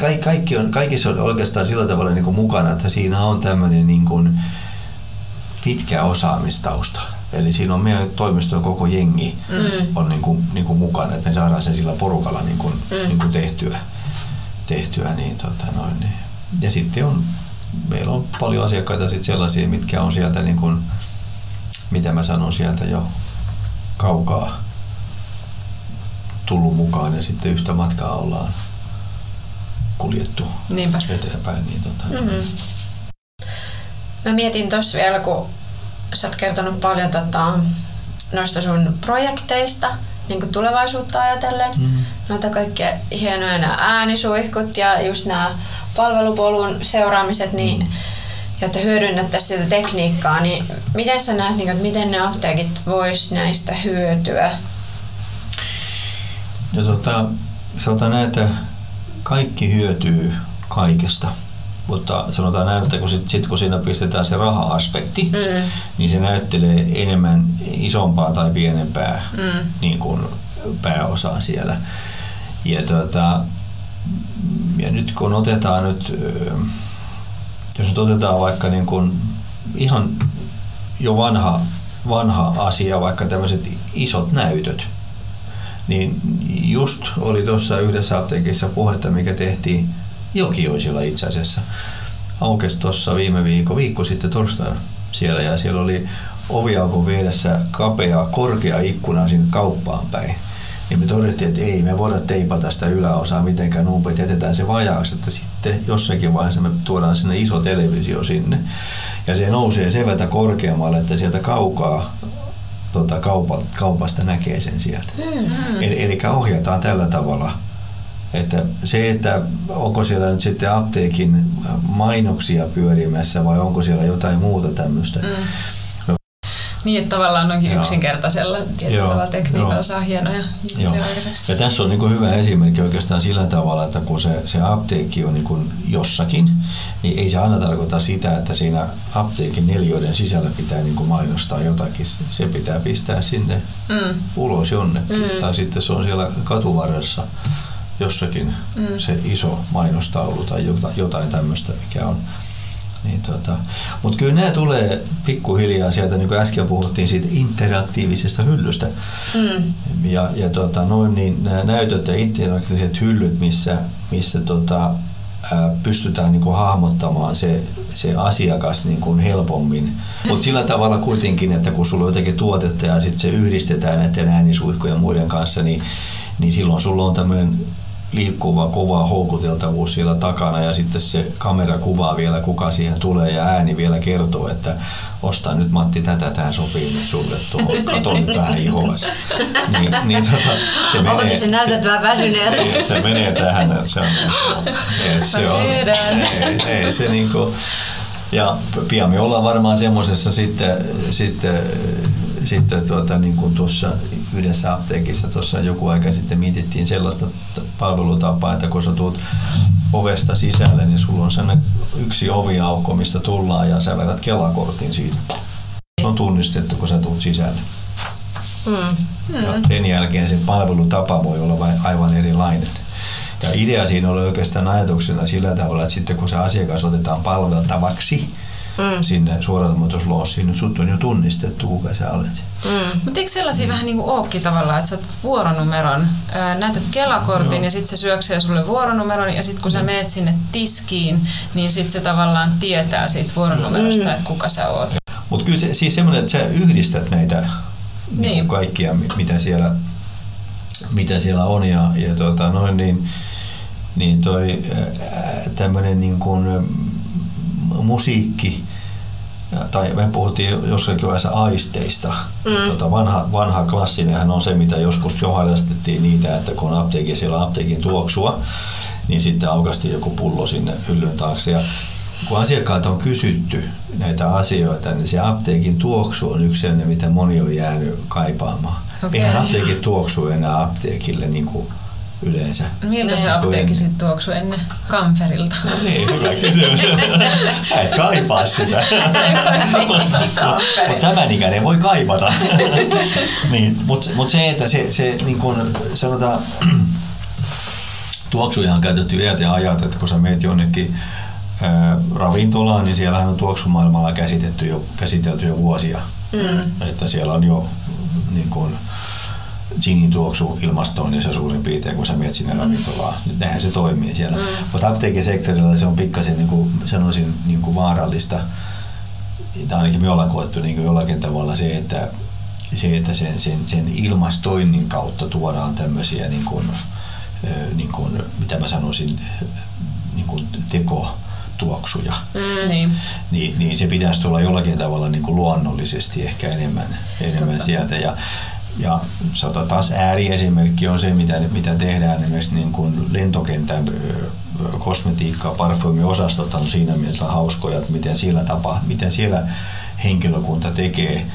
kaikki, kaikki on, kaikissa on oikeastaan sillä tavalla niin kuin mukana, että siinä on tämmöinen niin kuin pitkä osaamistausta. Eli siinä on meidän toimiston koko jengi mm. on niin kuin, niin kuin mukana, että me saadaan sen sillä porukalla niin kuin, mm. niin kuin tehtyä. tehtyä niin, tota noin, niin. Ja sitten on, meillä on paljon asiakkaita sit sellaisia, mitkä on sieltä, niin kuin, mitä mä sanon sieltä jo kaukaa tullut mukaan ja sitten yhtä matkaa ollaan kuljettu Niinpä. eteenpäin. Niin tota, mm-hmm. Mä mietin tuossa vielä, kun sä oot kertonut paljon tota, noista sun projekteista, niin kuin tulevaisuutta ajatellen. Mm-hmm. Noita kaikkia hienoja nämä äänisuihkut ja just nämä palvelupolun seuraamiset, niin mm-hmm jotta hyödynnettäisiin sitä tekniikkaa, niin miten sä näet, niin, että miten ne apteekit vois näistä hyötyä? Ja tota, sanotaan näin, että kaikki hyötyy kaikesta. Mutta sanotaan näin, että kun, sit, sit, kun siinä pistetään se raha-aspekti, mm. niin se näyttelee enemmän isompaa tai pienempää mm. niin kuin pääosaa siellä. Ja, tota, ja nyt kun otetaan nyt jos nyt otetaan vaikka niin kuin ihan jo vanha, vanha asia, vaikka tämmöiset isot näytöt, niin just oli tuossa yhdessä apteekissa puhetta, mikä tehtiin Jokioisilla itse asiassa. Aukesi tuossa viime viikko, viikko sitten torstaina siellä ja siellä oli oviaukon vieressä kapea, korkea ikkuna sinne kauppaan päin niin me todettiin, että ei me voida teipata sitä yläosaa mitenkään umpeen, jätetään se vajaaksi, että sitten jossakin vaiheessa me tuodaan sinne iso televisio sinne. Ja se nousee sen verran korkeammalle, että sieltä kaukaa tota, kaupa, kaupasta näkee sen sieltä. Mm-hmm. Eli, eli ohjataan tällä tavalla että se, että onko siellä nyt sitten apteekin mainoksia pyörimässä vai onko siellä jotain muuta tämmöistä, mm. Niin, että tavallaan noinkin Joo. yksinkertaisella tietyllä tavalla tekniikalla Joo. saa hienoja juttuja Ja tässä on niin kuin hyvä esimerkki oikeastaan sillä tavalla, että kun se, se apteekki on niin kuin jossakin, niin ei se aina tarkoita sitä, että siinä apteekin neljöiden sisällä pitää niin kuin mainostaa jotakin. Se pitää pistää sinne mm. ulos jonnekin. Mm. Tai sitten se on siellä katuvarressa jossakin mm. se iso mainostaulu tai jotain tämmöistä, mikä on niin tota, Mutta kyllä nämä tulee pikkuhiljaa sieltä, niin kuin äsken puhuttiin siitä interaktiivisesta hyllystä. Mm. Ja, ja tota, noin, niin nämä näytöt ja interaktiiviset hyllyt, missä, missä tota, ää, pystytään niin kuin hahmottamaan se, se asiakas niin kuin helpommin. Mutta sillä tavalla kuitenkin, että kun sulla on jotenkin tuotetta ja sitten se yhdistetään näiden äänisuihkujen ja muiden kanssa, niin, niin silloin sulla on tämmöinen liikkuva, kova houkuteltavuus siellä takana ja sitten se kamera kuvaa vielä, kuka siihen tulee ja ääni vielä kertoo, että osta nyt Matti tätä, tämä sopii nyt sulle tuohon, kato nyt vähän ihoas. Niin, niin tota, se menee, Onko se näytät vähän väsyneeltä? Se, se menee tähän, että se on, että se on ei, ei se niinku, ja pian me ollaan varmaan semmoisessa sitten, sitten sitten tuota, niin kuin tuossa yhdessä apteekissa tuossa joku aika sitten mietittiin sellaista palvelutapaa, että kun sä tuut ovesta sisälle, niin sulla on sellainen yksi oviaukko, mistä tullaan ja sä vedät kelakortin siitä. On tunnistettu, kun sä tuut sisälle. Mm. Ja sen jälkeen se palvelutapa voi olla aivan erilainen. Ja idea siinä oli oikeastaan ajatuksena sillä tavalla, että sitten kun se asiakas otetaan palveltavaksi, mm. sinne suoramuutoslossiin. Nyt sut on jo tunnistettu, kuka sä olet. Mm. Mutta eikö sellaisia mm. vähän niin kuin ookin tavallaan, että sä oot vuoronumeron, ää, näytät kelakortin no. ja sitten se syöksee sulle vuoronumeron ja sitten kun sä mm. meet sinne tiskiin, niin sitten se tavallaan tietää siitä vuoronumerosta, mm. että kuka sä oot. Mutta kyllä se, siis semmoinen, että sä yhdistät näitä niin. Niin kaikkia, mitä siellä, mitä siellä on ja, ja tota, noin, niin, niin toi tämmöinen niin kuin, musiikki, tai me puhuttiin jossakin vaiheessa aisteista. Mm. Tota vanha, vanha klassinenhan on se, mitä joskus jo harrastettiin niitä, että kun on apteekin, siellä on apteekin tuoksua, niin sitten aukasti joku pullo sinne hyllyn taakse. Ja kun asiakkaat on kysytty näitä asioita, niin se apteekin tuoksu on yksi sellainen, mitä moni on jäänyt kaipaamaan. Okay. Eihän apteekin tuoksu enää apteekille niin kuin yleensä. Miltä se apteekki sitten tuoksui ennen kamferilta? No niin, hyvä kysymys. Sä et kaipaa sitä. Mutta tämän ikäinen voi kaipata. niin, Mutta mut se, että se, se niin kun sanotaan, tuoksuja on käytetty iät ja ajat, että kun sä meet jonnekin ää, ravintolaan, niin siellähän on tuoksumaailmalla käsitetty jo, käsitelty jo vuosia. Mm. Että siellä on jo niin kun, ginin tuoksu ilmastoinnissa suurin piirtein, kun sä menet sinne mm. ravintolaan. Näinhän se toimii siellä. Mm. Mutta apteekisektorilla se on pikkasen, niin kuin sanoisin, niin kuin vaarallista. Tai ainakin me ollaan koettu niin kuin jollakin tavalla se, että, se, että sen, sen, sen ilmastoinnin kautta tuodaan tämmöisiä, niin kuin, niin kuin, mitä mä sanoisin, niin kuin teko tuoksuja, mm. niin. Niin, niin se pitäisi tulla jollakin tavalla niin kuin luonnollisesti ehkä enemmän, enemmän sieltä. Ja, ja sanotaan taas ääriesimerkki on se, mitä, mitä tehdään esimerkiksi niin kuin lentokentän kosmetiikka, parfyymiosastot on siinä mielessä hauskoja, että miten siellä, tapa, miten siellä henkilökunta tekee,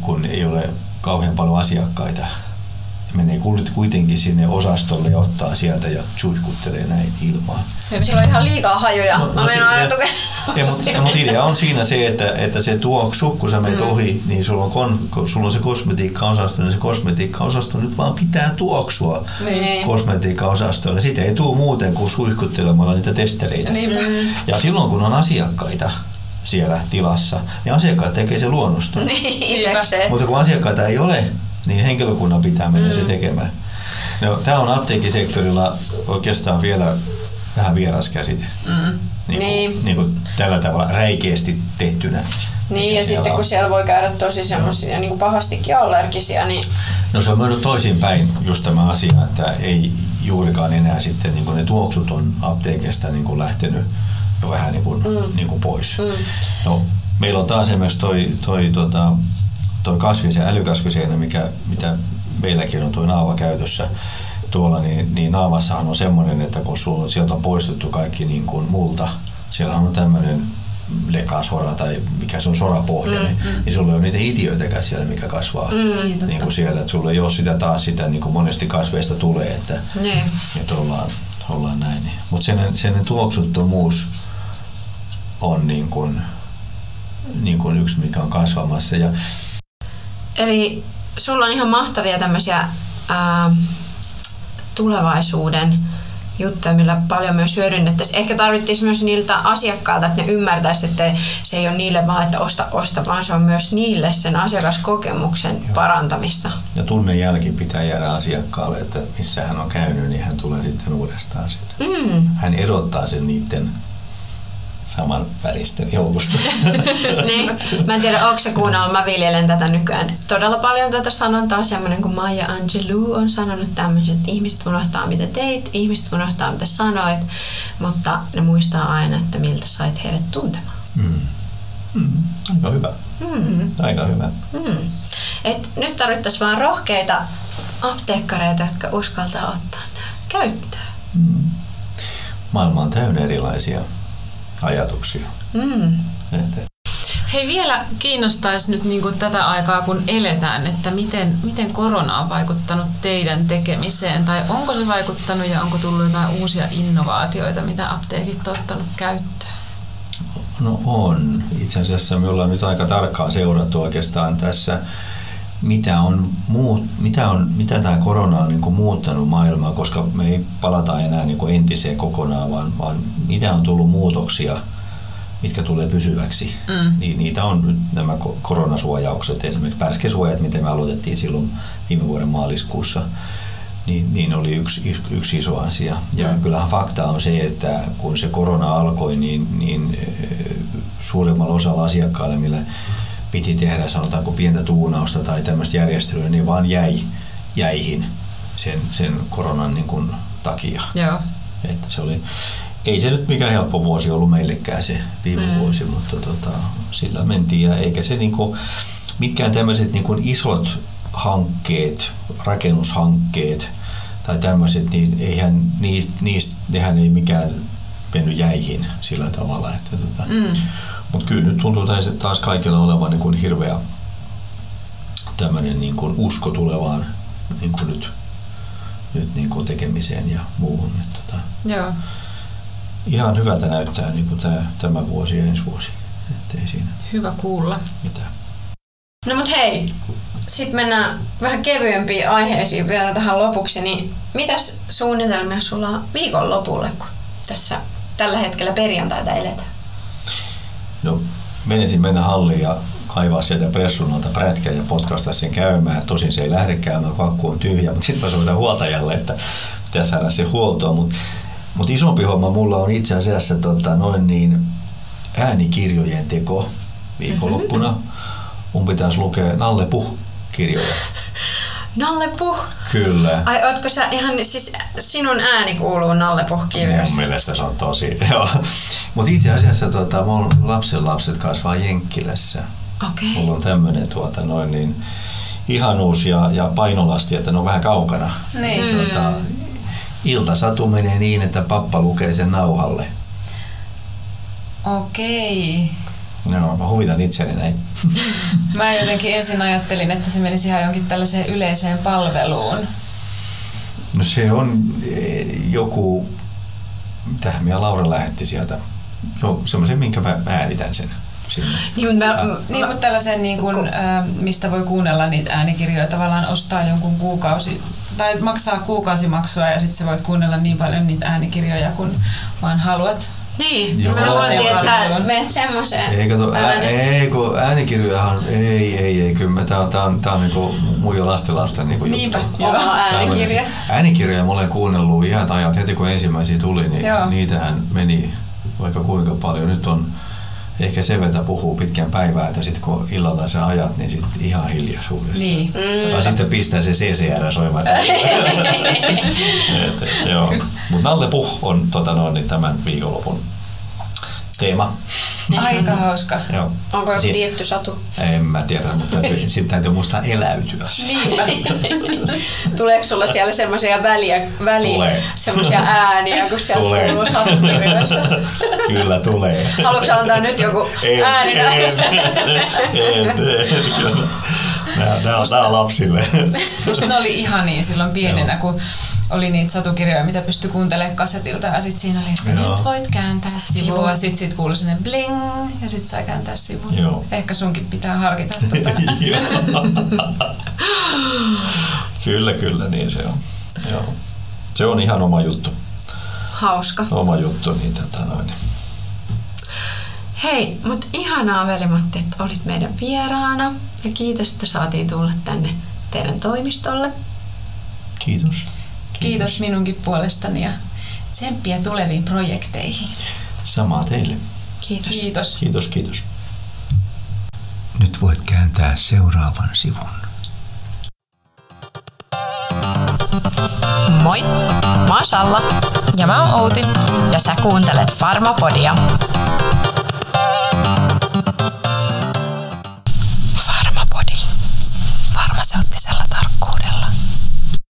kun ei ole kauhean paljon asiakkaita menee kuitenkin sinne osastolle ja ottaa sieltä ja suihkuttelee näin ilmaan. Nyt sillä on ihan liikaa hajuja. No, Mä no, ja, mutta, mutta idea on siinä se, että, että se tuoksu, kun sä menet mm. ohi, niin sulla on, kon, sulla on se kosmetiikka-osasto, niin se kosmetiikka-osasto nyt vaan pitää tuoksua niin. kosmetiikka-osastolle. Sitä ei tule muuten kuin suihkuttelemalla niitä testereitä. Niin. Ja silloin kun on asiakkaita, siellä tilassa, niin asiakkaat tekee se luonnosta. Niin, Mutta kun asiakkaita ei ole, niin henkilökunnan pitää mennä mm. se tekemään. No, tämä on apteekkisektorilla oikeastaan vielä vähän vieras käsite. Mm. Niin, kuin, niin. niin kuin tällä tavalla räikeästi tehtynä. Niin, ja sitten on. kun siellä voi käydä tosi semmoisia niin kuin pahastikin allergisia, niin... No se on mennyt toisinpäin just tämä asia, että ei juurikaan enää sitten niin kuin ne tuoksut on apteekista niin kuin lähtenyt jo vähän niin kuin, mm. niin kuin pois. Mm. No, meillä on taas esimerkiksi toi, toi tota, tuo kasvisen, älykasviseen, mikä, mitä meilläkin on tuo naava käytössä tuolla, niin, niin naavassahan on semmoinen, että kun sulla, sieltä on poistettu kaikki niin kuin multa, siellä on tämmöinen lekasora tai mikä se on sorapohja, mm, niin, mm. niin sulla ei ole niitä itiöitäkään siellä, mikä kasvaa mm, niin kuin siellä. Että sulla ei ole sitä taas sitä, niin kuin monesti kasveista tulee, että Niin. nyt ollaan, ollaan näin. Mutta sen, sen tuoksuttomuus on niin kuin, niin kuin yksi, mikä on kasvamassa. Ja Eli sulla on ihan mahtavia tämmöisiä ää, tulevaisuuden juttuja, millä paljon myös hyödynnettäisiin. Ehkä tarvittiin myös niiltä asiakkailta, että ne ymmärtäisivät, että se ei ole niille vaan, että osta, osta, vaan se on myös niille sen asiakaskokemuksen Joo. parantamista. Ja tunnejälki pitää jäädä asiakkaalle, että missä hän on käynyt, niin hän tulee sitten uudestaan sinne. Mm. Hän erottaa sen niiden saman väristen joukosta. niin. Mä en tiedä, onko se kuunnellut, mä viljelen tätä nykyään todella paljon tätä sanontaa. Semmoinen kuin Maya Angelou on sanonut tämmöisen, että ihmiset unohtaa mitä teit, ihmiset unohtaa mitä sanoit, mutta ne muistaa aina, että miltä sait heidät tuntemaan. Mm. Mm. Aika hyvä. Mm. Aika hyvä. Mm. Et nyt tarvittaisiin vaan rohkeita apteekkareita, jotka uskaltaa ottaa nämä käyttöön. Mm. Maailma on täynnä erilaisia ajatuksia. Mm. Et, Hei, vielä kiinnostaisi nyt niin tätä aikaa, kun eletään, että miten, miten korona on vaikuttanut teidän tekemiseen, tai onko se vaikuttanut ja onko tullut jotain uusia innovaatioita, mitä apteekit on ottanut käyttöön? No on. Itse asiassa me ollaan nyt aika tarkkaan seurattu oikeastaan tässä, mitä, on muut, mitä, on, mitä tämä korona on niin kuin muuttanut maailmaa, koska me ei palata enää niin kuin entiseen kokonaan, vaan, vaan mitä on tullut muutoksia, mitkä tulee pysyväksi. Mm. Niin, niitä on nyt nämä koronasuojaukset, esimerkiksi pärskesuojat, miten me aloitettiin silloin viime vuoden maaliskuussa niin, niin oli yksi, yksi, iso asia. Ja mm. kyllähän fakta on se, että kun se korona alkoi, niin, niin suurimmalla osalla asiakkaille, millä piti tehdä sanotaanko pientä tuunausta tai tämmöistä järjestelyä, niin vaan jäi jäihin sen, sen koronan niin kuin takia. Joo. Että se oli, ei se nyt mikään helppo vuosi ollut meillekään se viime mm. vuosi, mutta tota, sillä mentiin ja eikä se niin kuin, mitkään tämmöiset niin kuin isot hankkeet, rakennushankkeet tai tämmöiset, niin eihän niistä, niistä, nehän ei mikään mennyt jäihin sillä tavalla. Että tota, mm. Mutta kyllä nyt tuntuu taas kaikilla olevan niin kuin hirveä tämmöinen niin kuin usko tulevaan niin kuin nyt, nyt niin kuin tekemiseen ja muuhun. Että tota, Joo. Ihan hyvältä näyttää niin kuin tämä, tämä vuosi ja ensi vuosi. Ettei siinä Hyvä kuulla. mitään. No mut hei, sitten mennään vähän kevyempiin aiheisiin vielä tähän lopuksi. Niin mitäs suunnitelmia sulla on viikonlopulle, kun tässä tällä hetkellä perjantaita eletään? No, menisin mennä halliin ja kaivaa sieltä pressunalta prätkä ja potkaista sen käymään. Tosin se ei lähde käymään, kakku on tyhjä, mutta sitten mä soitan huoltajalle, että pitäisi saada se huoltoon. Mutta mut isompi homma mulla on itse asiassa tota, noin niin äänikirjojen teko viikonloppuna. Mun pitäisi lukea Nalle Puh-kirjoja. Nalle Puh. Kyllä. Ai ootko sä ihan, siis sinun ääni kuuluu Nalle Puh-kirjoissa? Mun mielestä se on tosi, joo. Mutta itse asiassa tota, mun lapsen lapset kasvaa Jenkkilässä. Okei. Mulla on tämmöinen tuota, noin niin ihanuus ja, ja painolasti, että ne on vähän kaukana. Niin. Tuota, iltasatu menee niin, että pappa lukee sen nauhalle. Okei. No, mä huvitan itseni näin. Mä jotenkin ensin ajattelin, että se menisi ihan jonkin tällaiseen yleiseen palveluun. No se on eh, joku, mitä minä Laura lähetti sieltä, no, semmoisen, minkä mä äänitän sen sinne. Niin, mutta mä, Ah. Niin, mutta tällaisen, niin kuin, ä, mistä voi kuunnella niitä äänikirjoja, tavallaan ostaa jonkun kuukausi, tai maksaa kuukausimaksua ja sitten sä voit kuunnella niin paljon niitä äänikirjoja kuin vaan haluat. Niin, Joo. mä luultiin, että menet semmoiseen. Ei, kato, ää, ei, kun äänikirjojahan, ei, ei, ei, kyllä tää on, tää on, tää on niinku mun jo lastenlasten niinku Niinpä, juttu. joo. Oma äänikirja. Äänikirjoja mä olen kuunnellut iät ajat, heti kun ensimmäisiä tuli, niin Joo. niitähän meni vaikka kuinka paljon. Nyt on ehkä se, että puhuu pitkän päivää, että sitten kun illalla sä ajat, niin sitten ihan hiljaisuudessa. Niin. Mm. Tai sitten pistää se CCR soimaan. Et, et, joo. Mut Nalle Puh on tota noin, niin tämän viikonlopun teema. Aika hauska. Joo. Onko joku tietty satu? En mä tiedä, mutta sitten täytyy muistaa eläytyä. Niinpä. Tuleeko sulla siellä semmoisia väliä, väli, Tulee. semmoisia ääniä, kun sieltä Tulee. kuuluu satukirjoissa? Kyllä tulee. Haluatko antaa nyt joku En, ääni en, en, en, kyllä. Nää, nää, on, nää on lapsille. Musta ne oli ihania silloin pienenä, kun oli niitä satukirjoja, mitä pystyi kuuntelemaan kasetilta ja sitten siinä oli, että Joo. nyt voit kääntää Sivu. sivua ja sitten sit kuului sinne bling ja sitten sai kääntää sivua. Joo. Ehkä sunkin pitää harkita tota. Kyllä, kyllä, niin se on. Joo. Se on ihan oma juttu. Hauska. Oma juttu, niin tota noin. Hei, mutta ihanaa veli-Matti, että olit meidän vieraana. Ja kiitos, että saatiin tulla tänne teidän toimistolle. Kiitos. Kiitos minunkin puolestani ja tsemppiä tuleviin projekteihin. Samaa teille. Kiitos. Kiitos. Kiitos, kiitos. Nyt voit kääntää seuraavan sivun. Moi, mä oon Salla Ja mä oon Outi. ja sä kuuntelet Farmapodia.